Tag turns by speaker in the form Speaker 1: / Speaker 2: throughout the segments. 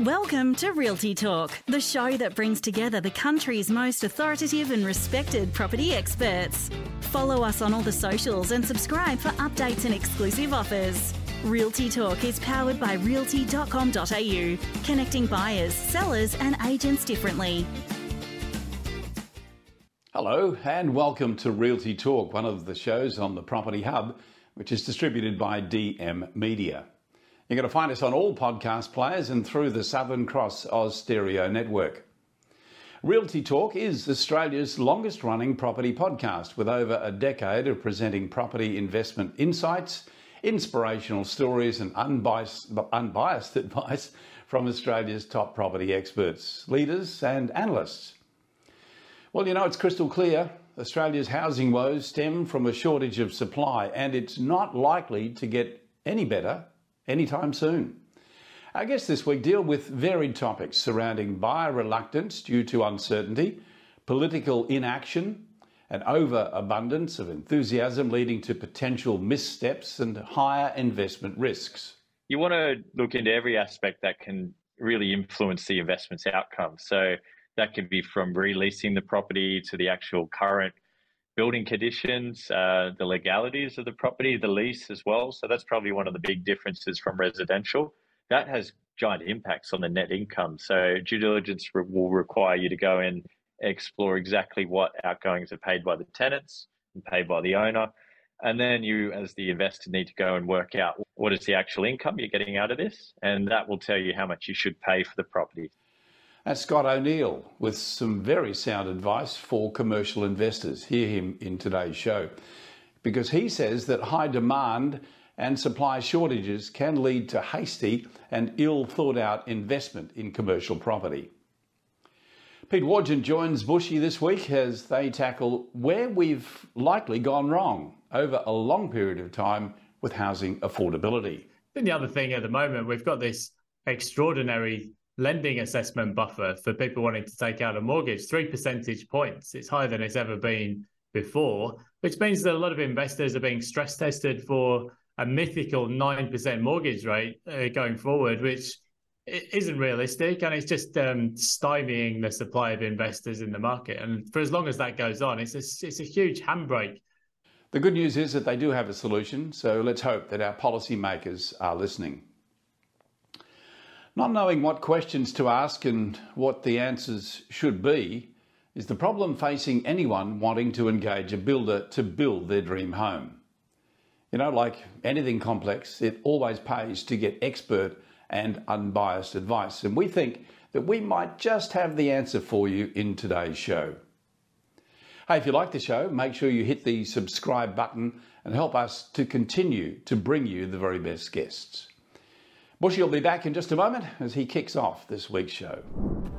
Speaker 1: Welcome to Realty Talk, the show that brings together the country's most authoritative and respected property experts. Follow us on all the socials and subscribe for updates and exclusive offers. Realty Talk is powered by realty.com.au, connecting buyers, sellers, and agents differently.
Speaker 2: Hello, and welcome to Realty Talk, one of the shows on the Property Hub, which is distributed by DM Media. You're going to find us on all podcast players and through the Southern Cross Austereo Network. Realty Talk is Australia's longest running property podcast with over a decade of presenting property investment insights, inspirational stories, and unbiased, unbiased advice from Australia's top property experts, leaders, and analysts. Well, you know, it's crystal clear. Australia's housing woes stem from a shortage of supply, and it's not likely to get any better anytime soon. Our guests this week deal with varied topics surrounding buyer reluctance due to uncertainty, political inaction, an overabundance of enthusiasm leading to potential missteps and higher investment risks.
Speaker 3: You want to look into every aspect that can really influence the investment's outcome. So that could be from releasing the property to the actual current building conditions, uh, the legalities of the property, the lease as well. So that's probably one of the big differences from residential. That has giant impacts on the net income. So due diligence re- will require you to go and explore exactly what outgoings are paid by the tenants and paid by the owner. And then you, as the investor, need to go and work out what is the actual income you're getting out of this. And that will tell you how much you should pay for the property.
Speaker 2: That's Scott O'Neill with some very sound advice for commercial investors. Hear him in today's show because he says that high demand and supply shortages can lead to hasty and ill thought out investment in commercial property. Pete Wargent joins Bushy this week as they tackle where we've likely gone wrong over a long period of time with housing affordability.
Speaker 4: Then the other thing at the moment, we've got this extraordinary lending assessment buffer for people wanting to take out a mortgage, three percentage points. It's higher than it's ever been before, which means that a lot of investors are being stress tested for a mythical 9% mortgage rate uh, going forward, which isn't realistic and it's just um, stymieing the supply of investors in the market. And for as long as that goes on, it's a, it's a huge handbrake.
Speaker 2: The good news is that they do have a solution, so let's hope that our policymakers are listening. Not knowing what questions to ask and what the answers should be is the problem facing anyone wanting to engage a builder to build their dream home. You know, like anything complex, it always pays to get expert and unbiased advice. And we think that we might just have the answer for you in today's show. Hey, if you like the show, make sure you hit the subscribe button and help us to continue to bring you the very best guests. Bushy will be back in just a moment as he kicks off this week's show.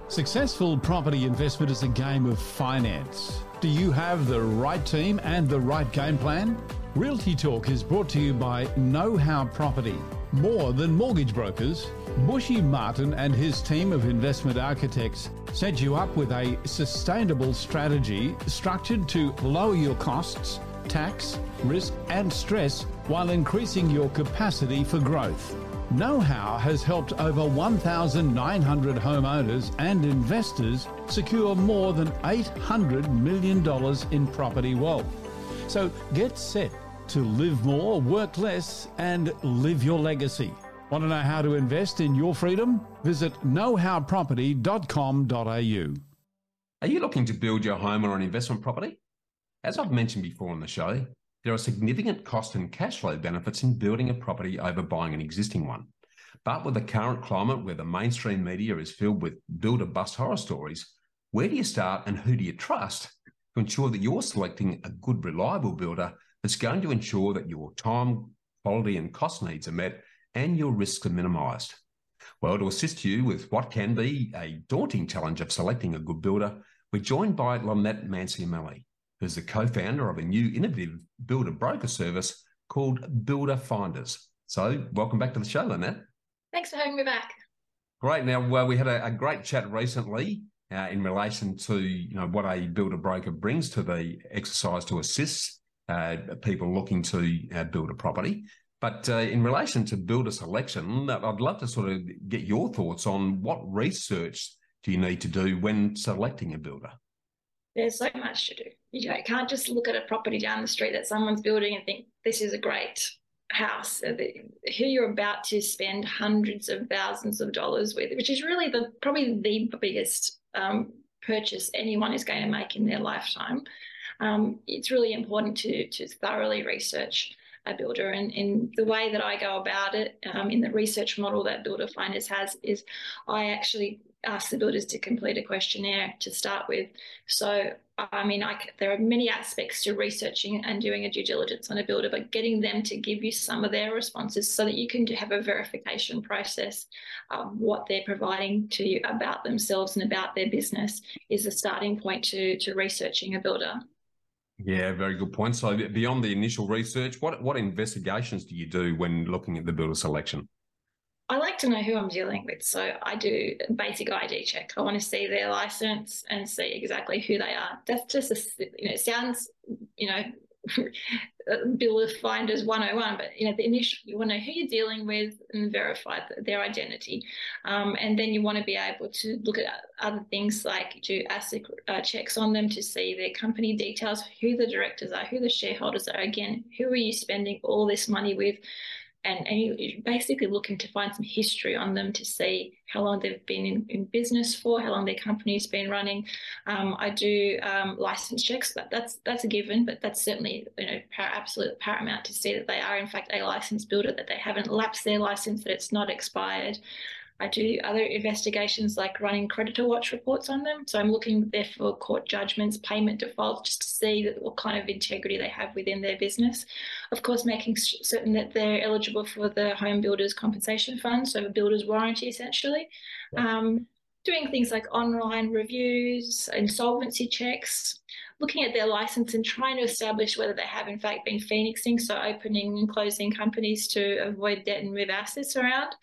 Speaker 5: Successful property investment is a game of finance. Do you have the right team and the right game plan? Realty Talk is brought to you by Know How Property. More than mortgage brokers, Bushy Martin and his team of investment architects set you up with a sustainable strategy structured to lower your costs, tax, risk, and stress while increasing your capacity for growth. Know How has helped over 1,900 homeowners and investors secure more than $800 million in property wealth. So get set to live more, work less, and live your legacy. Want to know how to invest in your freedom? Visit knowhowproperty.com.au.
Speaker 6: Are you looking to build your home or an investment property? As I've mentioned before on the show, there are significant cost and cash flow benefits in building a property over buying an existing one. But with the current climate where the mainstream media is filled with builder bust horror stories, where do you start and who do you trust to ensure that you're selecting a good, reliable builder that's going to ensure that your time, quality, and cost needs are met and your risks are minimised? Well, to assist you with what can be a daunting challenge of selecting a good builder, we're joined by Lynette Manciamelli who's the co-founder of a new innovative builder broker service called Builder Finders. So, welcome back to the show, Lynette.
Speaker 7: Thanks for having me back.
Speaker 6: Great. Now, well, we had a, a great chat recently uh, in relation to you know what a builder broker brings to the exercise to assist uh, people looking to uh, build a property. But uh, in relation to builder selection, I'd love to sort of get your thoughts on what research do you need to do when selecting a builder?
Speaker 7: There's so much to do. You can't just look at a property down the street that someone's building and think this is a great house who you're about to spend hundreds of thousands of dollars with, which is really the probably the biggest um, purchase anyone is going to make in their lifetime. Um, it's really important to to thoroughly research a builder. And the way that I go about it, um, in the research model that Builder Finders has, is I actually ask the builders to complete a questionnaire to start with. So, I mean, I, there are many aspects to researching and doing a due diligence on a builder, but getting them to give you some of their responses so that you can have a verification process of what they're providing to you about themselves and about their business is a starting point to, to researching a builder.
Speaker 6: Yeah, very good point. So beyond the initial research, what what investigations do you do when looking at the builder selection?
Speaker 7: I like to know who I'm dealing with. So I do a basic ID check. I want to see their license and see exactly who they are. That's just, a, you know, sounds, you know, Builder Finders 101 but you know the initial you want to know who you're dealing with and verify their identity um, and then you want to be able to look at other things like do ASIC uh, checks on them to see their company details who the directors are who the shareholders are again who are you spending all this money with and, and basically looking to find some history on them to see how long they've been in, in business for, how long their company's been running. Um, I do um, license checks. That, that's that's a given, but that's certainly you know par- absolute paramount to see that they are in fact a licensed builder, that they haven't lapsed their license, that it's not expired. I do other investigations like running CreditorWatch reports on them. So I'm looking there for court judgments, payment defaults, just to see that what kind of integrity they have within their business. Of course, making certain that they're eligible for the Home Builders Compensation Fund, so a builder's warranty essentially. Um, doing things like online reviews, insolvency checks, looking at their license and trying to establish whether they have in fact been phoenixing, so opening and closing companies to avoid debt and move assets around.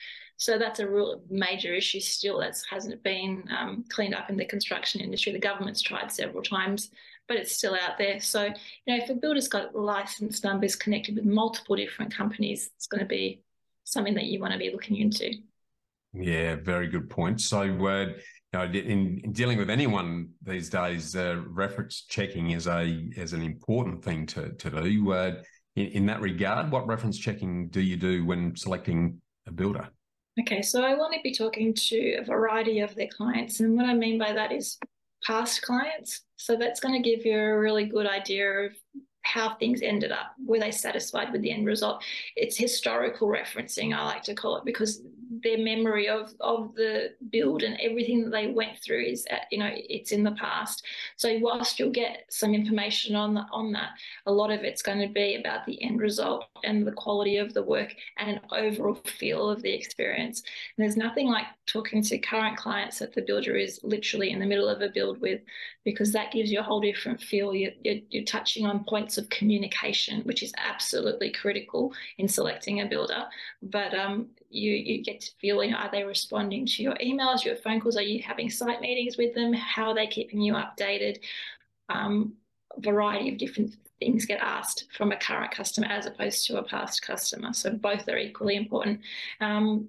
Speaker 7: So that's a real major issue still that hasn't been um, cleaned up in the construction industry. The government's tried several times, but it's still out there. So, you know, if a builder's got license numbers connected with multiple different companies, it's going to be something that you want to be looking into.
Speaker 6: Yeah, very good point. So, uh, you know, in, in, dealing with anyone these days, uh, reference checking is a is an important thing to to do. Uh, in, in that regard, what reference checking do you do when selecting a builder?
Speaker 7: Okay, so I want to be talking to a variety of their clients. And what I mean by that is past clients. So that's going to give you a really good idea of how things ended up. Were they satisfied with the end result? It's historical referencing, I like to call it, because their memory of of the build and everything that they went through is at, you know it's in the past. So whilst you'll get some information on the, on that a lot of it's going to be about the end result and the quality of the work and an overall feel of the experience. And there's nothing like talking to current clients that the builder is literally in the middle of a build with because that gives you a whole different feel. You're, you're, you're touching on points of communication which is absolutely critical in selecting a builder. But um, you you get to feel you know, are they responding to your emails your phone calls? Are you having site meetings with them? How are they keeping you updated? Um, variety of different things get asked from a current customer as opposed to a past customer. So both are equally important. Um,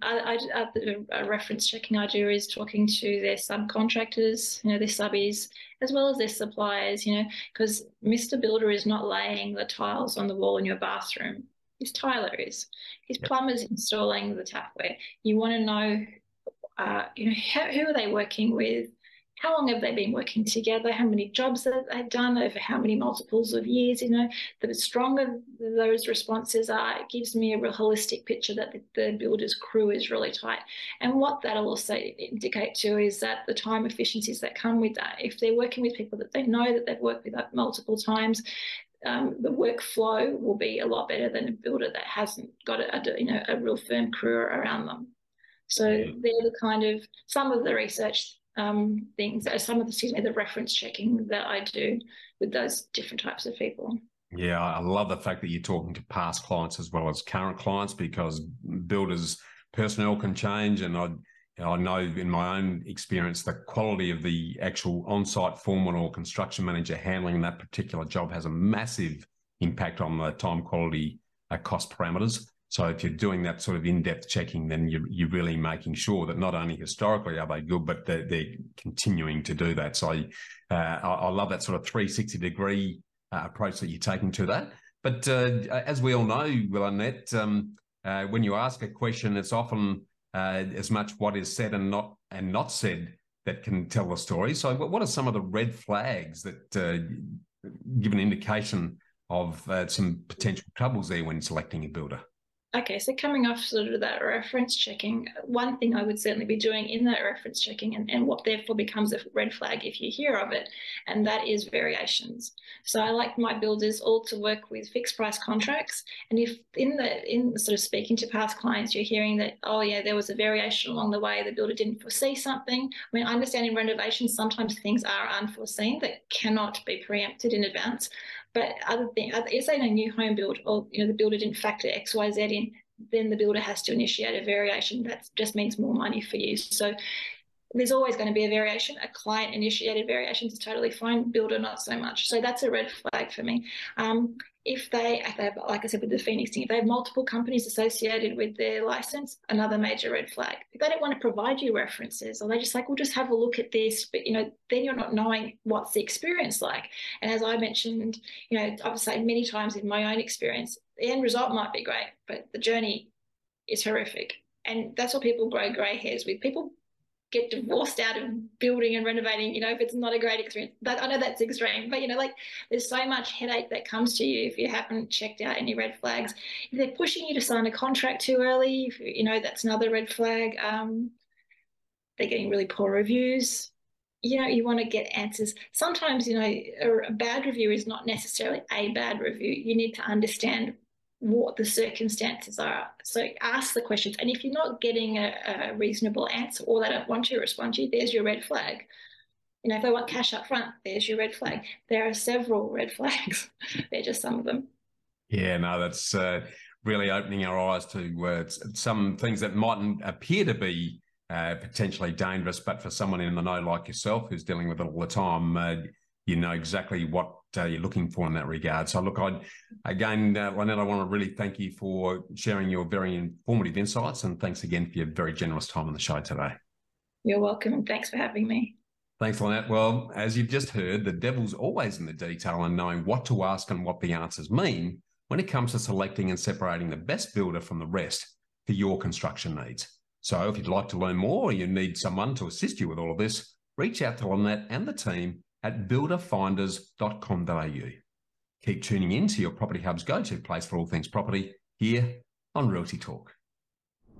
Speaker 7: reference checking i do is talking to their subcontractors you know their subbies as well as their suppliers you know because mr builder is not laying the tiles on the wall in your bathroom his tiler is. His yep. plumber's installing the tapware. You want to know, uh, you know, how, who are they working with? How long have they been working together? How many jobs have they done over how many multiples of years? You know, the stronger those responses are, it gives me a real holistic picture that the, the builder's crew is really tight. And what that'll also indicate too is that the time efficiencies that come with that, if they're working with people that they know that they've worked with multiple times, um, the workflow will be a lot better than a builder that hasn't got a, a you know a real firm crew around them. So they're the kind of some of the research um, things, uh, some of the excuse me, the reference checking that I do with those different types of people.
Speaker 6: Yeah, I love the fact that you're talking to past clients as well as current clients because builders personnel can change, and I I know in my own experience, the quality of the actual on site foreman or construction manager handling that particular job has a massive impact on the time quality uh, cost parameters. So if you're doing that sort of in-depth checking, then you're, you're really making sure that not only historically are they good, but they're, they're continuing to do that. So uh, I, I, love that sort of 360 degree uh, approach that you're taking to that. But uh, as we all know, Will Annette, um, uh, when you ask a question, it's often uh, as much what is said and not and not said that can tell the story. So, what are some of the red flags that uh, give an indication of some potential troubles there when selecting a builder?
Speaker 7: Okay, so coming off sort of that reference checking, one thing I would certainly be doing in that reference checking and, and what therefore becomes a red flag if you hear of it, and that is variations. So I like my builders all to work with fixed price contracts. And if in the in sort of speaking to past clients, you're hearing that, oh yeah, there was a variation along the way, the builder didn't foresee something. I mean, I understand in renovations sometimes things are unforeseen that cannot be preempted in advance. But other thing, if say in a new home build, or you know the builder didn't factor X, Y, Z in, then the builder has to initiate a variation. That just means more money for you. So there's always going to be a variation. A client initiated variation is totally fine, builder not so much. So that's a red flag for me. Um, if they, if they have, like I said with the Phoenix thing, if they have multiple companies associated with their license, another major red flag. If they don't want to provide you references, or they just like, we'll just have a look at this, but you know, then you're not knowing what's the experience like. And as I mentioned, you know, I've said many times in my own experience, the end result might be great, but the journey is horrific. And that's what people grow grey hairs with. People get divorced out of building and renovating, you know, if it's not a great experience. That I know that's extreme, but you know, like there's so much headache that comes to you if you haven't checked out any red flags. If they're pushing you to sign a contract too early, if, you know, that's another red flag. Um, they're getting really poor reviews. You know, you want to get answers. Sometimes, you know, a, a bad review is not necessarily a bad review. You need to understand what the circumstances are. So ask the questions. And if you're not getting a, a, reasonable answer or they don't want to respond to you, there's your red flag. You know, if they want cash up front, there's your red flag. There are several red flags. They're just some of them.
Speaker 6: Yeah, no, that's uh, really opening our eyes to uh, some things that mightn't appear to be uh, potentially dangerous, but for someone in the know like yourself who's dealing with it all the time, uh, you know exactly what uh, you're looking for in that regard. So, look, I again, uh, Lynette, I want to really thank you for sharing your very informative insights, and thanks again for your very generous time on the show today.
Speaker 7: You're welcome, and thanks for having me.
Speaker 6: Thanks, Lynette. Well, as you've just heard, the devil's always in the detail and knowing what to ask and what the answers mean when it comes to selecting and separating the best builder from the rest for your construction needs. So, if you'd like to learn more or you need someone to assist you with all of this, reach out to Lynette and the team at builderfinders.com.au. Keep tuning in to your Property Hub's go to place for all things property here on Realty Talk.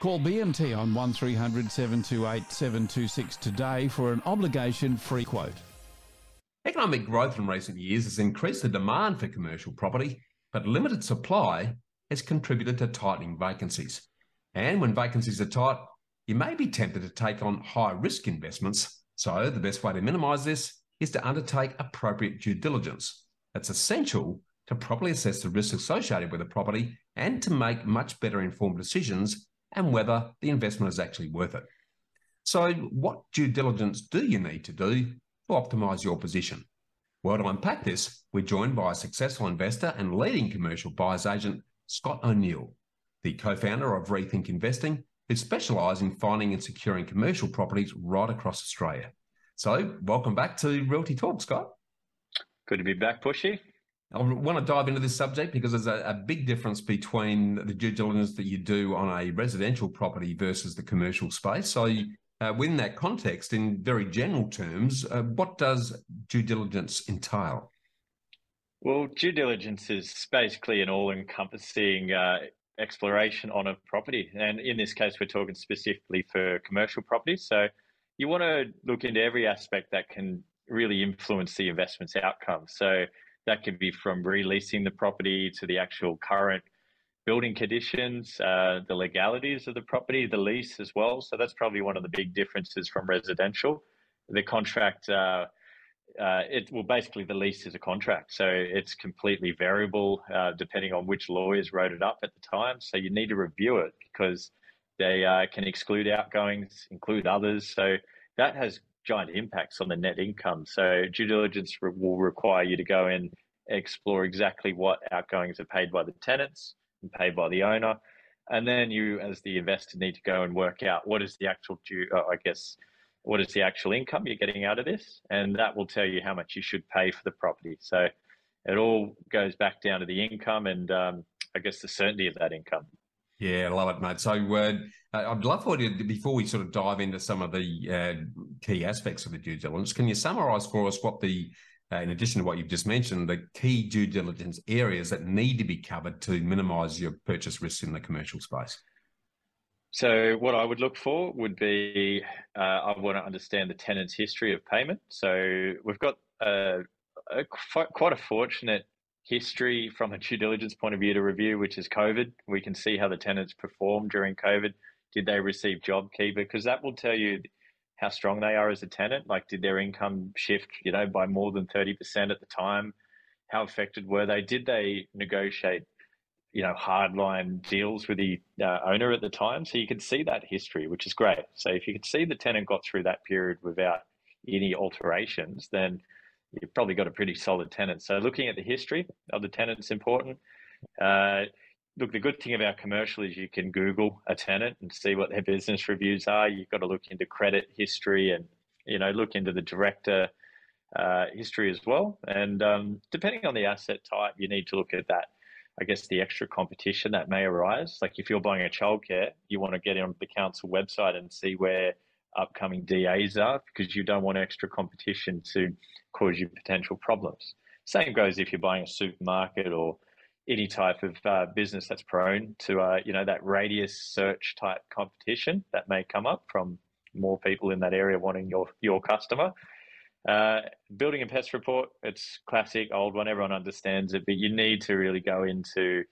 Speaker 2: Call BMT on 1300 728 726 today for an obligation free quote.
Speaker 6: Economic growth in recent years has increased the demand for commercial property, but limited supply has contributed to tightening vacancies. And when vacancies are tight, you may be tempted to take on high risk investments. So, the best way to minimise this is to undertake appropriate due diligence. It's essential to properly assess the risks associated with a property and to make much better informed decisions and whether the investment is actually worth it. So, what due diligence do you need to do to optimise your position? Well, to unpack this, we're joined by a successful investor and leading commercial buyers agent, Scott O'Neill, the co founder of Rethink Investing, who specialise in finding and securing commercial properties right across Australia. So, welcome back to Realty Talk, Scott.
Speaker 3: Good to be back, Bushy.
Speaker 6: I want to dive into this subject because there's a, a, big difference between the due diligence that you do on a residential property versus the commercial space. So, uh, within that context, in very general terms, uh, what does due diligence entail?
Speaker 3: Well, due diligence is basically an all encompassing uh, exploration on a property. And in this case, we're talking specifically for commercial properties. So, you want to look into every aspect that can really influence the investment's outcome. So, that could be from releasing the property to the actual current building conditions, uh, the legalities of the property, the lease as well. So that's probably one of the big differences from residential. The contract, uh, uh, it well basically the lease is a contract, so it's completely variable uh, depending on which lawyers wrote it up at the time. So you need to review it because they uh, can exclude outgoings, include others. So that has giant impacts on the net income. So due diligence will require you to go in explore exactly what outgoings are paid by the tenants and paid by the owner. And then you, as the investor, need to go and work out what is the actual due, uh, I guess, what is the actual income you're getting out of this, and that will tell you how much you should pay for the property. So it all goes back down to the income and um, I guess the certainty of that income.
Speaker 6: Yeah, I love it, mate. So uh, I'd love for you, before we sort of dive into some of the uh, key aspects of the due diligence, can you summarise for us what the uh, in addition to what you've just mentioned, the key due diligence areas that need to be covered to minimise your purchase risks in the commercial space?
Speaker 3: So, what I would look for would be uh, I want to understand the tenant's history of payment. So, we've got a, a, quite a fortunate history from a due diligence point of view to review, which is COVID. We can see how the tenants performed during COVID. Did they receive JobKeeper? Because that will tell you how strong they are as a tenant. Like, did their income shift, you know, by more than 30% at the time? How affected were they? Did they negotiate, you know, hardline deals with the uh, owner at the time? So you can see that history, which is great. So if you could see the tenant got through that period without any alterations, then you've probably got a pretty solid tenant. So looking at the history of the tenant is important. Uh, look, the good thing about commercial is you can Google a tenant and see what their business reviews are. You've got to look into credit history and you know look into the director uh, history as well. And um, depending on the asset type, you need to look at that. I guess the extra competition that may arise. Like if you're buying a childcare, you want to get on the council website and see where upcoming DAs are because you don't want extra competition to cause you potential problems. Same goes if you're buying a supermarket or any type of uh, business that's prone to uh, you know that radius search type competition that may come up from more people in that area wanting your your customer. Uh, building a pest report, it's classic, old one. Everyone understands it, but you need to really go into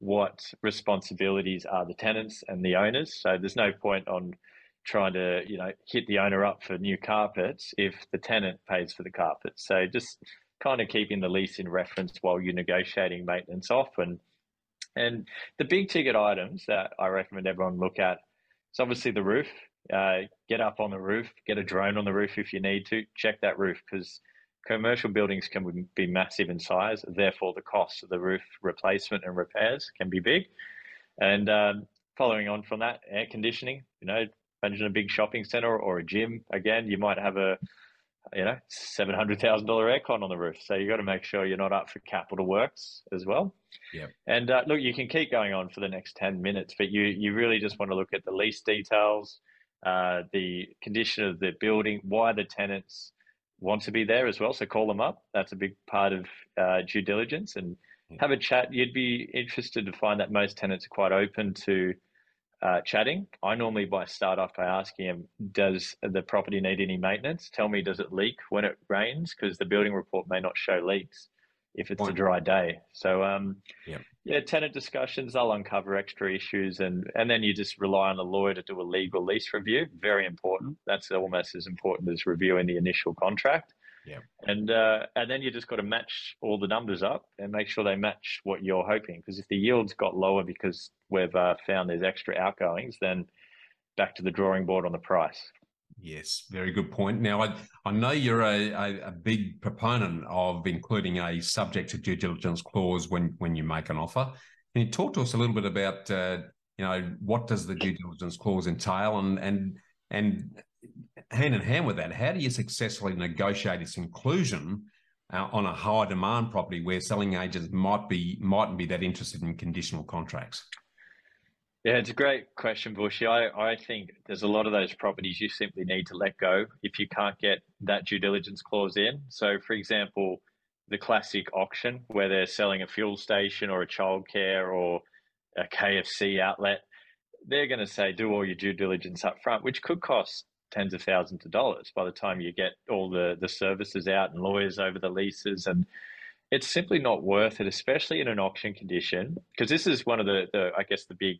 Speaker 3: what responsibilities are the tenants and the owners. So there's no point on trying to you know hit the owner up for new carpets if the tenant pays for the carpets. So just kind of keeping the lease in reference while you're negotiating maintenance off. And and the big ticket items that I recommend everyone look at is obviously the roof. Uh, get up on the roof, get a drone on the roof if you need to. Check that roof because commercial buildings can be massive in size. Therefore, the cost of the roof replacement and repairs can be big. And um, following on from that, air conditioning. You know, imagine a big shopping center or a gym. Again, you might have a you know, seven hundred thousand dollar aircon on the roof. So you got to make sure you're not up for capital works as well.
Speaker 6: Yeah.
Speaker 3: And uh, look, you can keep going on for the next ten minutes, but you you really just want to look at the lease details, uh, the condition of the building, why the tenants want to be there as well. So call them up. That's a big part of uh, due diligence and have a chat. You'd be interested to find that most tenants are quite open to uh, chatting, I normally by start off by asking him, does the property need any maintenance? Tell me, does it leak when it rains? Because the building report may not show leaks if it's a dry day. So, um, yeah. yeah, tenant discussions, they'll uncover extra issues and, and then you just rely on a lawyer to do a legal lease review. Very important. That's almost as important as reviewing the initial contract.
Speaker 6: Yeah.
Speaker 3: And uh, and then you just got to match all the numbers up and make sure they match what you're hoping. Because if the yields got lower because we've uh, found there's extra outgoings, then back to the drawing board on the price.
Speaker 6: Yes, very good point. Now, I, I know you're a, a, a, big proponent of including a subject to due diligence clause when, when you make an offer. Can you talk to us a little bit about, uh, you know, what does the due diligence clause entail and, and, and hand in hand with that, how do you successfully negotiate its inclusion uh, on a high demand property where selling agents might be mightn't be that interested in conditional contracts?
Speaker 3: Yeah, it's a great question, Bushy. I, I think there's a lot of those properties you simply need to let go if you can't get that due diligence clause in. So, for example, the classic auction where they're selling a fuel station or a childcare or a KFC outlet, they're going to say do all your due diligence up front, which could cost tens of thousands of dollars by the time you get all the, the services out and lawyers over the leases and it's simply not worth it, especially in an auction condition, because this is one of the, the I guess, the big,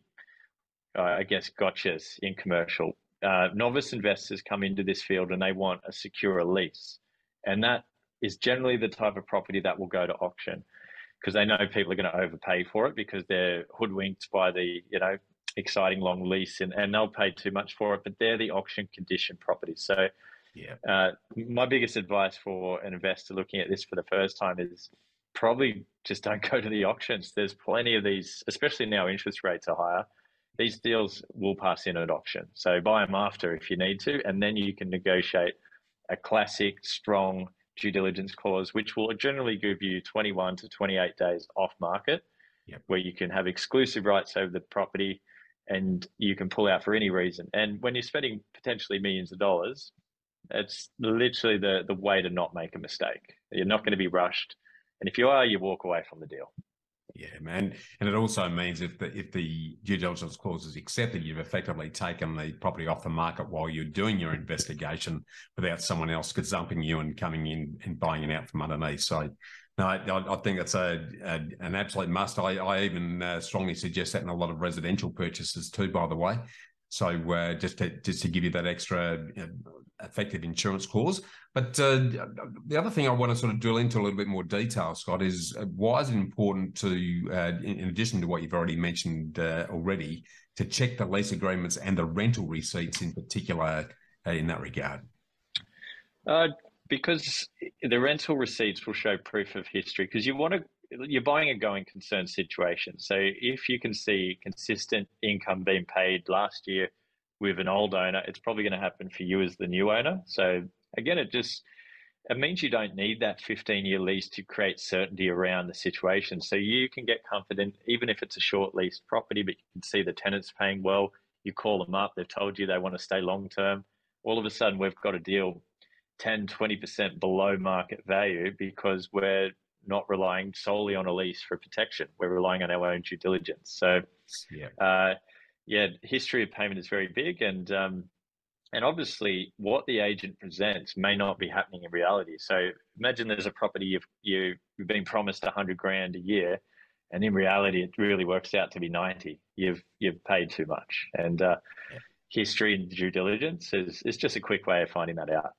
Speaker 3: uh, I guess, gotchas in commercial. Uh, novice investors come into this field and they want a secure lease, and that is generally the type of property that will go to auction because they know people are going to overpay for it because they're hoodwinked by the you know exciting long lease and, and they'll pay too much for it but they're the auction condition properties. So yeah. uh, my biggest advice for an investor looking at this for the first time is probably just don't go to the auctions. There's plenty of these especially now interest rates are higher these deals will pass in at auction. So buy them after if you need to and then you can negotiate a classic strong due diligence clause, which will generally give you 21 to 28 days off market, yep. where you can have exclusive rights over the property and you can pull out for any reason. And when you're spending potentially millions of dollars, it's literally the, the way to not make a mistake. You're not going to be rushed. And if you are, you walk away from the deal.
Speaker 6: Yeah, man. And it also means if the if the due diligence clause is accepted, you've effectively taken the property off the market while you're doing your investigation without someone else gazumping you and coming in and buying it out from underneath. So no, I, I think it's a, a, an absolute must. I, I even uh, strongly suggest that in a lot of residential purchases too. By the way, so uh, just to just to give you that extra uh, effective insurance clause. But uh, the other thing I want to sort of drill into a little bit more detail, Scott, is uh, why is it important to, uh, in, in, addition to what you've already mentioned already, to check the lease agreements and the rental receipts in particular in that regard?
Speaker 3: Uh, because the rental receipts will show proof of history. Because you want to, you're buying a going concern situation. So if you can see consistent income being paid last year with an old owner, it's probably going to happen for you as the new owner. So again, it just it means you don't need that 15 year lease to create certainty around the situation. So you can get confident, even if it's a short lease property, but you can see the tenants paying well. You call them up, they've told you they want to stay long term. All of a sudden, we've got a deal 10, 20% below market value because we're not relying solely on a lease for protection. We're relying on our own due diligence. So, yeah. Uh, yeah, history of payment is very big, and um, and obviously what the agent presents may not be happening in reality. So imagine there's a property you've you, you've been promised a hundred grand a year, and in reality it really works out to be ninety. You've you've paid too much, and uh, yeah. history and due diligence is is just a quick way of finding that out.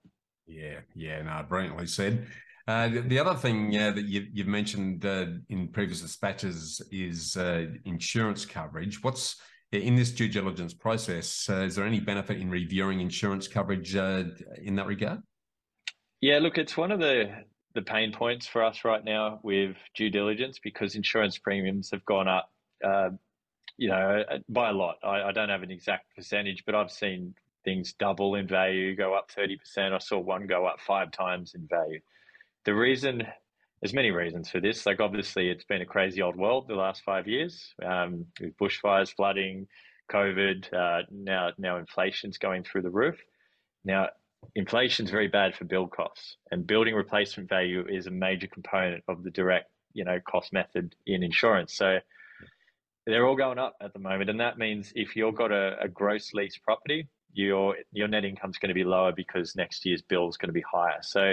Speaker 6: Yeah, yeah, no, brilliantly said. Uh, the other thing uh, that you, have mentioned uh, in previous dispatches is uh, insurance coverage. What's in this due diligence process, uh, is there any benefit in reviewing insurance coverage uh, in that regard?
Speaker 3: Yeah, look, it's one of the the pain points for us right now with due diligence because insurance premiums have gone up, you know, by a lot. I, I, don't have an exact percentage, but I've seen things double in value, go up thirty percent. I saw one go up five times in value. The reason there's many reasons for this. Like obviously, it's been a crazy old world the last five years um, with bushfires, flooding, COVID. Uh, now, now inflation's going through the roof. Now, inflation's very bad for build costs, and building replacement value is a major component of the direct, you know, cost method in insurance. So they're all going up at the moment, and that means if you've got a, a gross lease property, your your net income is going to be lower because next year's bill is going to be higher. So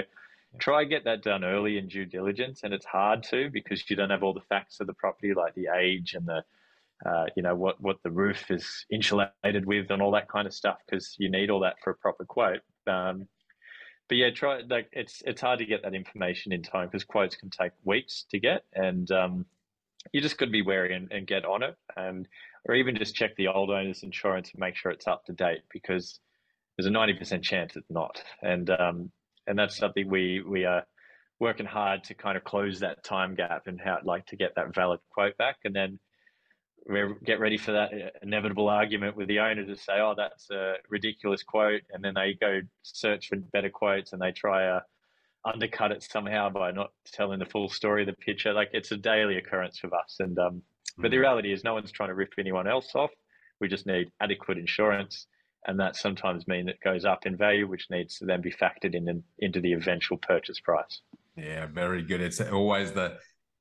Speaker 3: try get that done early in due diligence. And it's hard to because you don't have all the facts of the property like the age and the uh, you know what what the roof is insulated with and all that kind of stuff because you need all that for a proper quote. Um, but yeah try like it's it's hard to get that information in time because quotes can take weeks to get. And um, you just got to be wary and, and get on it. And or even just check the old owner's insurance and make sure it's up to date because there's a 90% chance it's not. And um, and that's something we we are working hard to kind of close that time gap and how like to get that valid quote back, and then we get ready for that inevitable argument with the owner to say, "Oh, that's a ridiculous quote," and then they go search for better quotes and they try to undercut it somehow by not telling the full story of the picture. Like it's a daily occurrence with us, and um, but the mm. reality is no one's trying to rip anyone else off. We just need adequate insurance and that sometimes means it goes up in value, which needs to then be factored in, in into the eventual purchase price.
Speaker 6: Yeah, very good. It's always the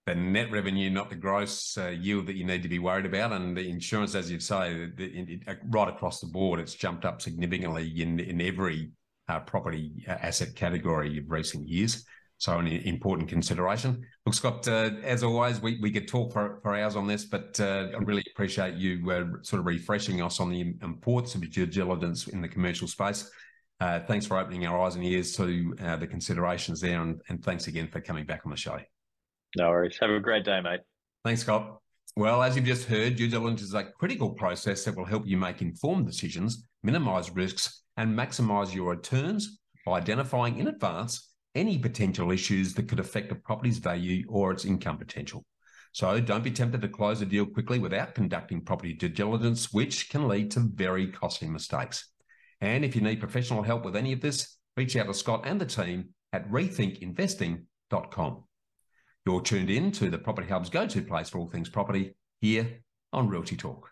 Speaker 6: the net revenue, not the gross uh, yield that you need to be worried about. And the insurance, as you say, the, the, uh, right across the board, it's jumped up significantly in in every uh, property uh, asset category of recent years. So, an important consideration. Look, Scott, uh, as always, we, we could talk for, for hours on this, but uh, I really appreciate you uh, sort of refreshing us on the importance of due diligence in the commercial space. Uh, thanks for opening our eyes and ears to uh, the considerations there, and, and thanks again for coming back on the show.
Speaker 3: No worries. Have a great day, mate.
Speaker 6: Thanks, Scott. Well, as you've just heard, due diligence is a critical process that will help you make informed decisions, minimize risks, and maximize your returns by identifying in advance any potential issues that could affect a property's value or its income potential. So don't be tempted to close a deal quickly without conducting property due diligence, which can lead to very costly mistakes. And if you need professional help with any of this, reach out to Scott and the team at rethinkinvesting.com. You're tuned in to the Property Hub's go to place for all things property here on Realty Talk.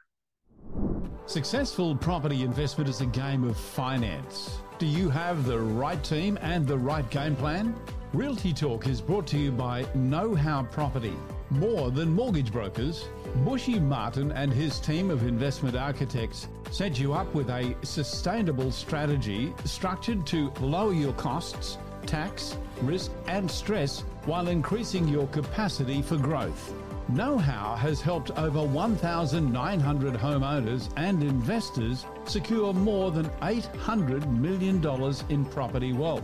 Speaker 2: Successful property investment is a game of finance. Do you have the right team and the right game plan? Realty Talk is brought to you by Know How Property. More than mortgage brokers, Bushy Martin and his team of investment architects set you up with a sustainable strategy structured to lower your costs, tax, risk, and stress while increasing your capacity for growth. Know How has helped over 1,900 homeowners and investors secure more than $800 million in property wealth.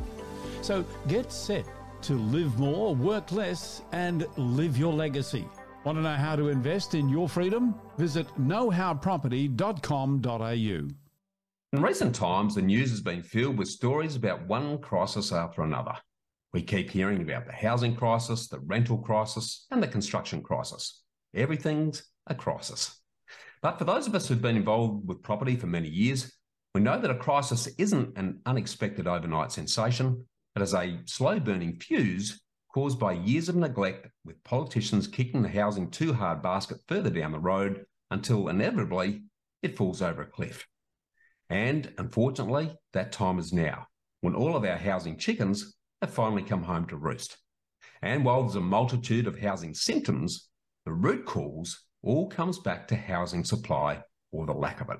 Speaker 2: So get set to live more, work less, and live your legacy. Want to know how to invest in your freedom? Visit knowhowproperty.com.au.
Speaker 6: In recent times, the news has been filled with stories about one crisis after another. We keep hearing about the housing crisis, the rental crisis, and the construction crisis. Everything's a crisis. But for those of us who've been involved with property for many years, we know that a crisis isn't an unexpected overnight sensation, but is a slow burning fuse caused by years of neglect, with politicians kicking the housing too hard basket further down the road until inevitably it falls over a cliff. And unfortunately, that time is now, when all of our housing chickens have finally come home to roost. And while there's a multitude of housing symptoms, the root cause all comes back to housing supply or the lack of it.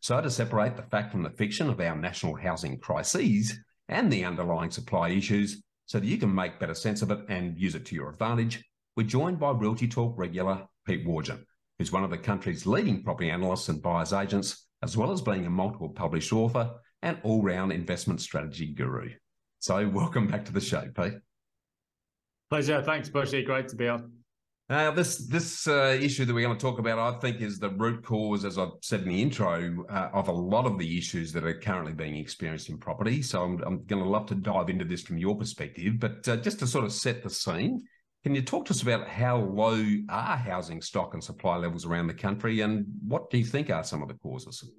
Speaker 6: So, to separate the fact from the fiction of our national housing crises and the underlying supply issues so that you can make better sense of it and use it to your advantage, we're joined by Realty Talk regular Pete Wargent, who's one of the country's leading property analysts and buyers agents, as well as being a multiple published author and all round investment strategy guru. So, welcome back to the show, Pete.
Speaker 4: Pleasure. Thanks, Bushy. Great to be on.
Speaker 6: Uh, this this uh, issue that we're going to talk about, I think, is the root cause, as I've said in the intro, uh, of a lot of the issues that are currently being experienced in property. So I'm, I'm going to love to dive into this from your perspective. But uh, just to sort of set the scene, can you talk to us about how low are housing stock and supply levels around the country, and what do you think are some of the causes?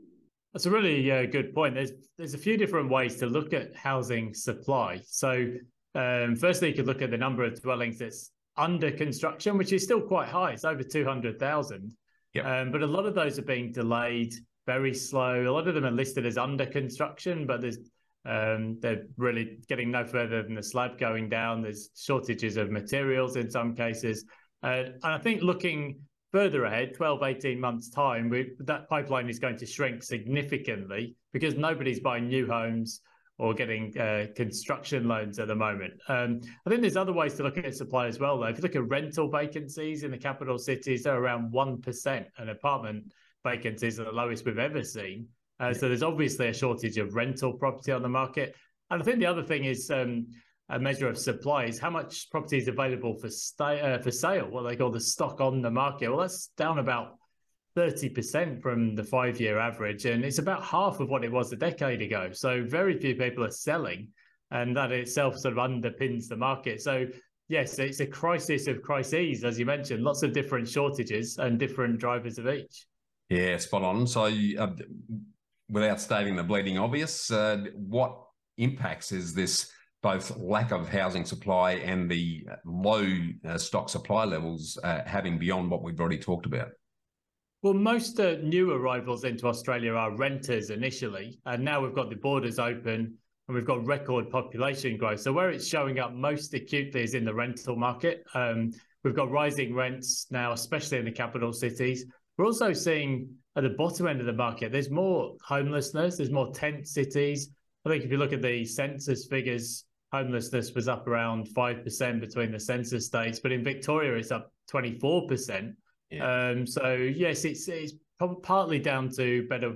Speaker 4: That's a really uh, good point. There's there's a few different ways to look at housing supply. So, um, firstly, you could look at the number of dwellings that's under construction, which is still quite high. It's over two hundred thousand. Yep. Um, but a lot of those are being delayed, very slow. A lot of them are listed as under construction, but there's um, they're really getting no further than the slab going down. There's shortages of materials in some cases. Uh, and I think looking further ahead, 12, 18 months' time, we, that pipeline is going to shrink significantly because nobody's buying new homes or getting uh, construction loans at the moment. Um, I think there's other ways to look at supply as well, though. If you look at rental vacancies in the capital cities, they're around 1%, and apartment vacancies are the lowest we've ever seen. Uh, so there's obviously a shortage of rental property on the market. And I think the other thing is um, a measure of supply is how much property is available for stay, uh, for sale, what they call the stock on the market. Well, that's down about 30% from the five year average, and it's about half of what it was a decade ago. So, very few people are selling, and that itself sort of underpins the market. So, yes, it's a crisis of crises, as you mentioned, lots of different shortages and different drivers of each.
Speaker 6: Yeah, spot on. So, uh, without stating the bleeding obvious, uh, what impacts is this? Both lack of housing supply and the low uh, stock supply levels uh, having beyond what we've already talked about?
Speaker 4: Well, most uh, new arrivals into Australia are renters initially, and now we've got the borders open and we've got record population growth. So where it's showing up most acutely is in the rental market. Um, we've got rising rents now, especially in the capital cities. We're also seeing at the bottom end of the market, there's more homelessness, there's more tent cities. I think if you look at the census figures homelessness was up around 5% between the census states, but in Victoria, it's up 24%. Yeah. Um, so, yes, it's, it's partly down to better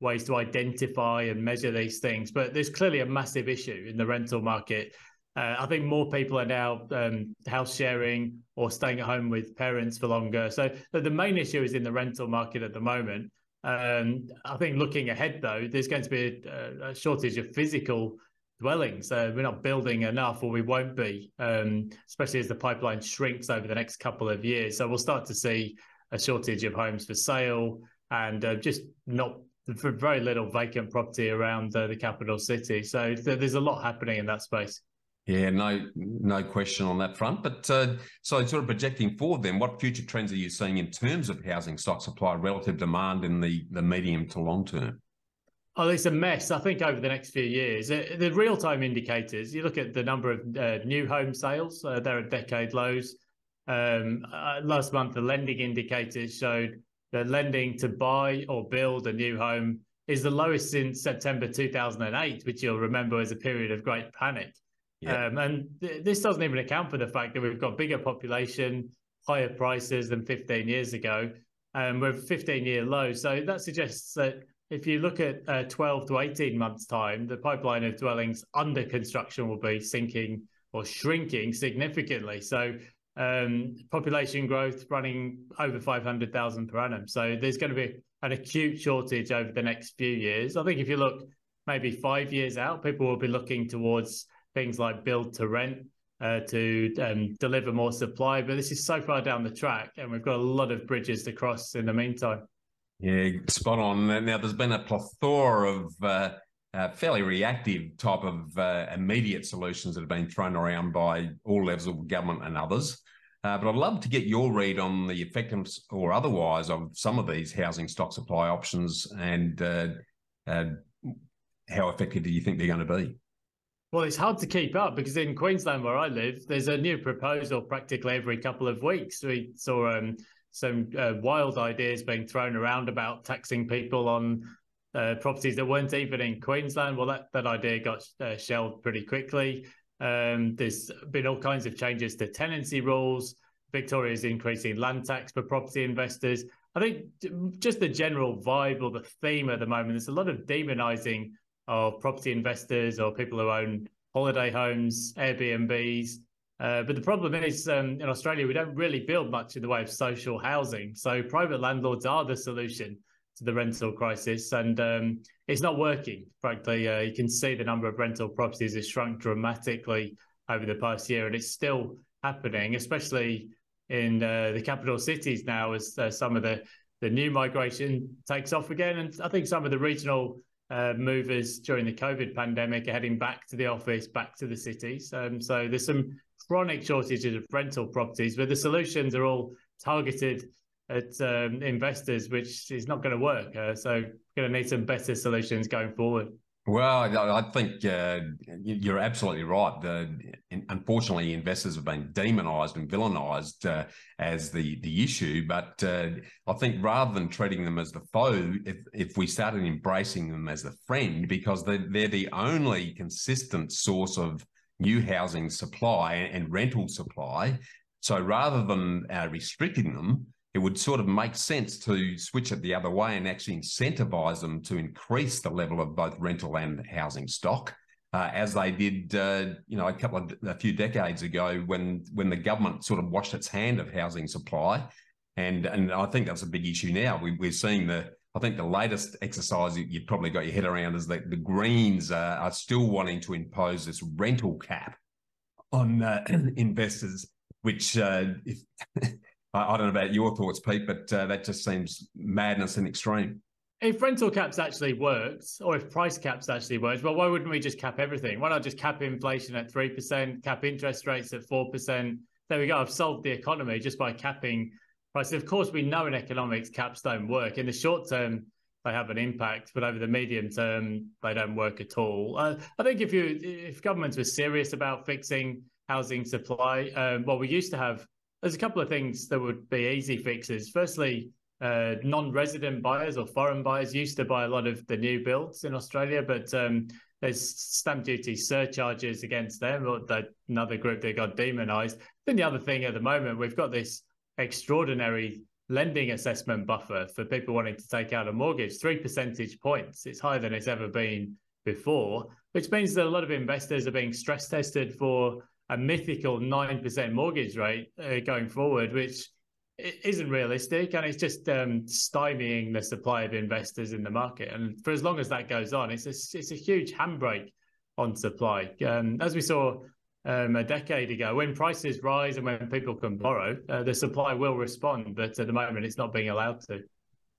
Speaker 4: ways to identify and measure these things, but there's clearly a massive issue in the rental market. Uh, I think more people are now um, house sharing or staying at home with parents for longer. So the main issue is in the rental market at the moment. Um, I think looking ahead, though, there's going to be a, a shortage of physical dwellings. Uh, we're not building enough, or we won't be, um, especially as the pipeline shrinks over the next couple of years. So we'll start to see a shortage of homes for sale and uh, just not very little vacant property around uh, the capital city. So th- there's a lot happening in that space.
Speaker 6: Yeah, no, no question on that front. But uh, so, sort of projecting forward, then, what future trends are you seeing in terms of housing stock supply, relative demand in the the medium to long term?
Speaker 4: Oh, it's a mess. I think over the next few years, the real time indicators. You look at the number of uh, new home sales; uh, they're at decade lows. Um, uh, last month, the lending indicators showed that lending to buy or build a new home is the lowest since September 2008, which you'll remember as a period of great panic. Yeah. Um, and th- this doesn't even account for the fact that we've got bigger population, higher prices than 15 years ago. Um, we're 15 year low. So that suggests that if you look at uh, 12 to 18 months' time, the pipeline of dwellings under construction will be sinking or shrinking significantly. So um, population growth running over 500,000 per annum. So there's going to be an acute shortage over the next few years. I think if you look maybe five years out, people will be looking towards things like build to rent uh, to um, deliver more supply. But this is so far down the track, and we've got a lot of bridges to cross in the meantime.
Speaker 6: Yeah, spot on. Now, there's been a plethora of uh, uh, fairly reactive type of uh, immediate solutions that have been thrown around by all levels of government and others. Uh, but I'd love to get your read on the effectiveness or otherwise of some of these housing stock supply options and uh, how effective do you think they're going to be?
Speaker 4: Well, it's hard to keep up because in Queensland, where I live, there's a new proposal practically every couple of weeks. We saw um, some uh, wild ideas being thrown around about taxing people on uh, properties that weren't even in Queensland. Well, that, that idea got uh, shelved pretty quickly. Um, there's been all kinds of changes to tenancy rules. Victoria is increasing land tax for property investors. I think just the general vibe or the theme at the moment, there's a lot of demonizing of property investors or people who own holiday homes, Airbnbs. Uh, but the problem is um, in Australia, we don't really build much in the way of social housing. So private landlords are the solution to the rental crisis, and um, it's not working. Frankly, uh, you can see the number of rental properties has shrunk dramatically over the past year, and it's still happening, especially in uh, the capital cities now, as uh, some of the the new migration takes off again, and I think some of the regional uh, movers during the COVID pandemic are heading back to the office, back to the cities. Um, so there's some chronic shortages of rental properties, but the solutions are all targeted at um, investors, which is not going to work. Uh, so going to need some better solutions going forward.
Speaker 6: Well, I think uh, you're absolutely right. The, unfortunately, investors have been demonised and villainised uh, as the the issue. But uh, I think rather than treating them as the foe, if, if we started embracing them as the friend, because they're, they're the only consistent source of new housing supply and rental supply. So rather than uh, restricting them, it would sort of make sense to switch it the other way and actually incentivize them to increase the level of both rental and housing stock. Uh, as they did, uh, you know, a couple of a few decades ago, when when the government sort of washed its hand of housing supply, and and I think that's a big issue now. We, we're seeing the I think the latest exercise you've probably got your head around is that the Greens uh, are still wanting to impose this rental cap on uh, investors, which uh, if I, don't know about your thoughts, Pete, but uh, that just seems madness and extreme.
Speaker 4: If rental caps actually worked, or if price caps actually worked, well, why wouldn't we just cap everything? Why not just cap inflation at 3%, cap interest rates at 4%? There we go. I've solved the economy just by capping prices. Of course, we know in economics caps don't work. In the short term, they have an impact, but over the medium term, they don't work at all. Uh, I think if you if governments were serious about fixing housing supply, um, we used to have there's a couple of things that would be easy fixes. Firstly, uh, non-resident buyers or foreign buyers used to buy a lot of the new builds in Australia, but um, there's stamp duty surcharges against them, or the, another group that got demonized. Then the other thing at the moment, we've got this extraordinary lending assessment buffer for people wanting to take out a mortgage, three percentage points. It's higher than it's ever been before, which means that a lot of investors are being stress tested for a mythical 9% mortgage rate uh, going forward, which isn't realistic and it's just um, stymieing the supply of investors in the market. And for as long as that goes on, it's a, it's a huge handbrake on supply. Um, as we saw um, a decade ago, when prices rise and when people can borrow, uh, the supply will respond. But at the moment, it's not being allowed to.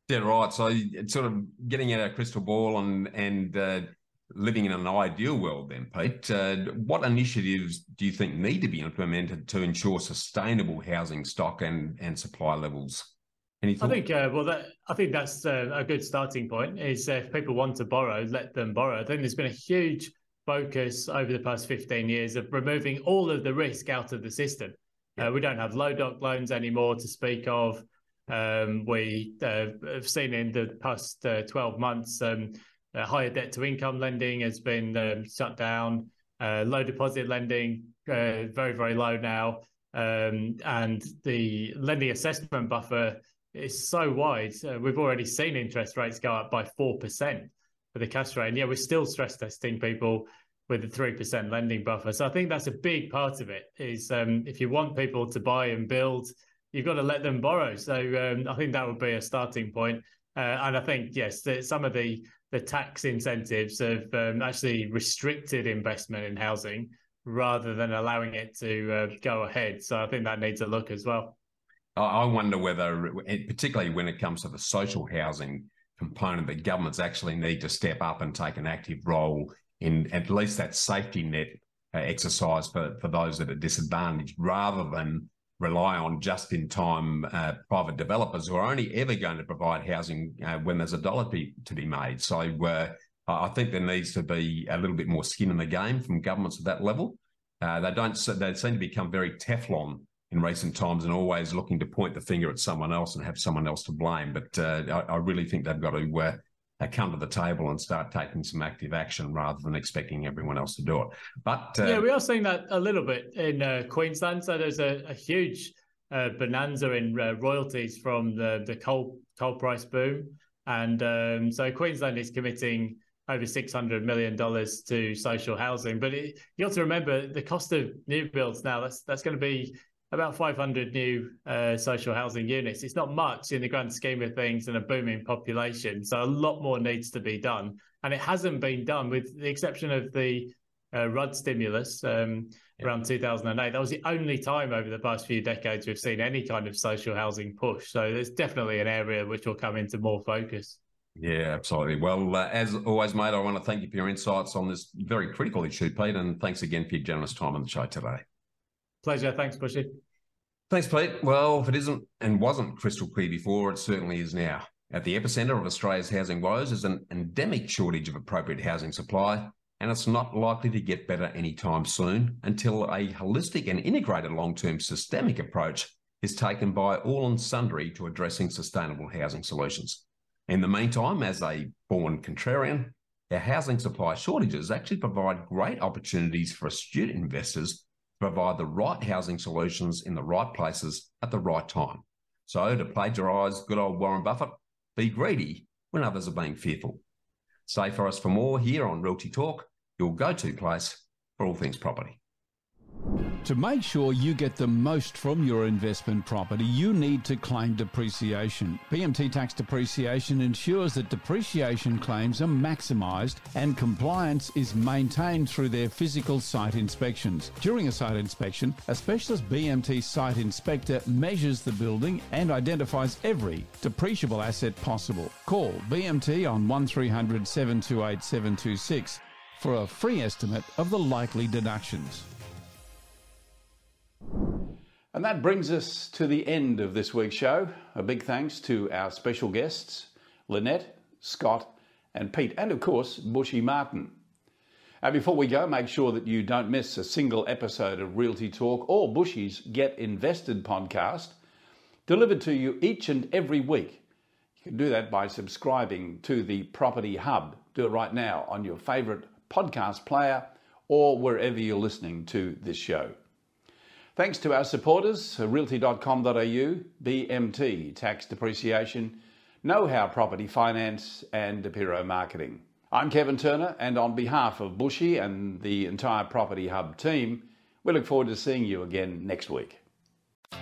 Speaker 6: Yeah, right. So it's sort of getting out a crystal ball and and uh, living in an ideal world, then, Pete, uh, what initiatives do you think need to be implemented to ensure sustainable housing stock and, and supply levels?
Speaker 4: I think, uh, well, that, I think that's uh, a good starting point. Is if people want to borrow, let them borrow. I think there's been a huge focus over the past 15 years of removing all of the risk out of the system. Yeah. Uh, we don't have low doc loans anymore to speak of. Um, we uh, have seen in the past uh, 12 months um, uh, higher debt to income lending has been um, shut down. Uh, low deposit lending, uh, very, very low now. Um, and the lending assessment buffer is so wide. Uh, we've already seen interest rates go up by 4% for the cash rate. And yeah, we're still stress testing people with the 3% lending buffer. So I think that's a big part of it is um, if you want people to buy and build, you've got to let them borrow. So um, I think that would be a starting point. Uh, and I think, yes, some of the the tax incentives have um, actually restricted investment in housing rather than allowing it to uh, go ahead. So I think that needs a look as well.
Speaker 6: I wonder whether, particularly when it comes to the social housing component, that governments actually need to step up and take an active role in at least that safety net uh, exercise for, for those that are disadvantaged rather than rely on just in time uh, private developers who are only ever going to provide housing uh, when there's a dollar be, to be made. So uh, I think there needs to be a little bit more skin in the game from governments at that level. Uh, they don't. They seem to become very Teflon in recent times and always looking to point the finger at someone else and have someone else to blame. But uh, I, I, really think they've got to uh, uh, come to the table and start taking some active action rather than expecting everyone else to do it. But
Speaker 4: uh, yeah, we are seeing that a little bit in uh, Queensland. So there's a, a huge uh, bonanza in royalties from the the coal coal price boom, and um, so Queensland is committing over six hundred million dollars to social housing. But it, you have to remember the cost of new builds now. That's that's going to be about 500 new uh, social housing units. It's not much in the grand scheme of things and a booming population. So a lot more needs to be done. And it hasn't been done with the exception of the uh, Rudd stimulus um, yeah. around 2008. That was the only time over the past few decades we've seen any kind of social housing push. So there's definitely an area which will come into more focus.
Speaker 6: Yeah, absolutely. Well, uh, as always, mate, I want to thank you for your insights on this very critical issue, Pete, and thanks again for your generous time on the show today.
Speaker 4: Pleasure. Thanks, Bushy.
Speaker 6: Thanks, Pete. Well, if it isn't and wasn't crystal clear before, it certainly is now. At the epicentre of Australia's housing woes is an endemic shortage of appropriate housing supply, and it's not likely to get better anytime soon until a holistic and integrated long term systemic approach is taken by all and sundry to addressing sustainable housing solutions. In the meantime, as a born contrarian, our housing supply shortages actually provide great opportunities for astute investors provide the right housing solutions in the right places at the right time. So, to plagiarise good old Warren Buffett, be greedy when others are being fearful. Stay for us for more here on Realty Talk, your go to place for all things property.
Speaker 2: To make sure you get the most from your investment property, you need to claim depreciation. BMT tax depreciation ensures that depreciation claims are maximised and compliance is maintained through their physical site inspections. During a site inspection, a specialist BMT site inspector measures the building and identifies every depreciable asset possible. Call BMT on 1300 728 726 for a free estimate of the likely deductions.
Speaker 8: And that brings us to the end of this week's show. A big thanks to our special guests, Lynette, Scott, and Pete, and of course, Bushy Martin. And before we go, make sure that you don't miss a single episode of Realty Talk or Bushy's Get Invested podcast, delivered to you each and every week. You can do that by subscribing to the Property Hub. Do it right now on your favourite
Speaker 2: podcast player or wherever you're listening to this show. Thanks to our supporters, realty.com.au, BMT, Tax Depreciation, Know How Property Finance, and Apiro Marketing. I'm Kevin Turner, and on behalf of Bushy and the entire Property Hub team, we look forward to seeing you again next week.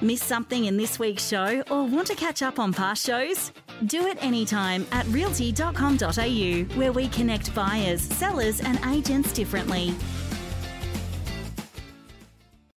Speaker 1: Miss something in this week's show or want to catch up on past shows? Do it anytime at realty.com.au, where we connect buyers, sellers, and agents differently.